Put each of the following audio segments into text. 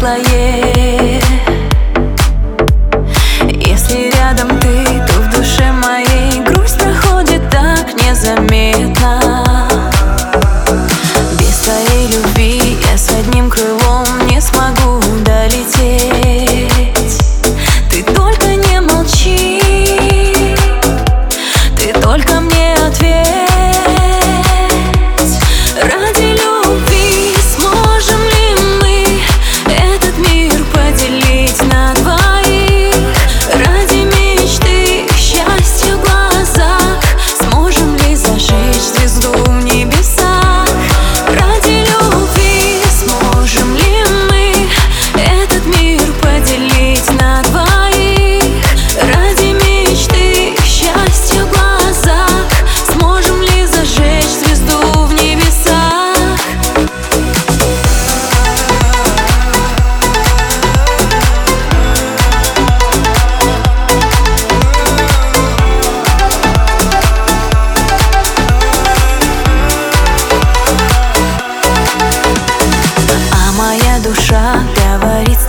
светлое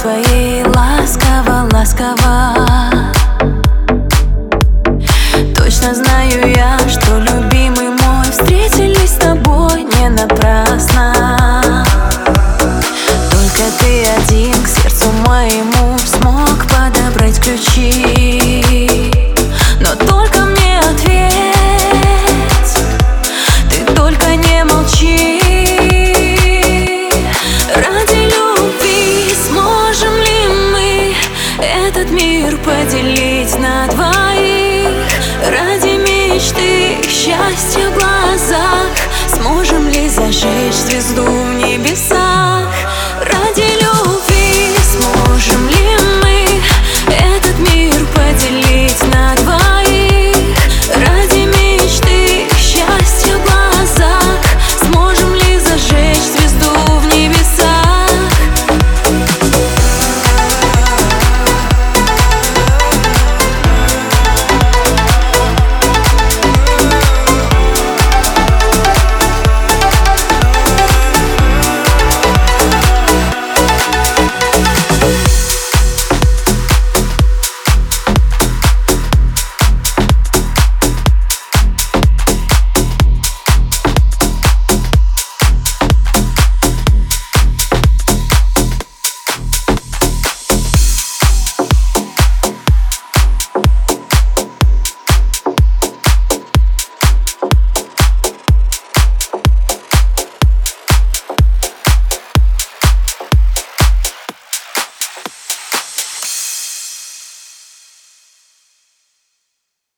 твоей ласково, ласково. Точно знаю я, что любимый мой Встретились с тобой не напрасно. Только ты один к сердцу моему счастье в глазах Сможем ли зажечь звезду?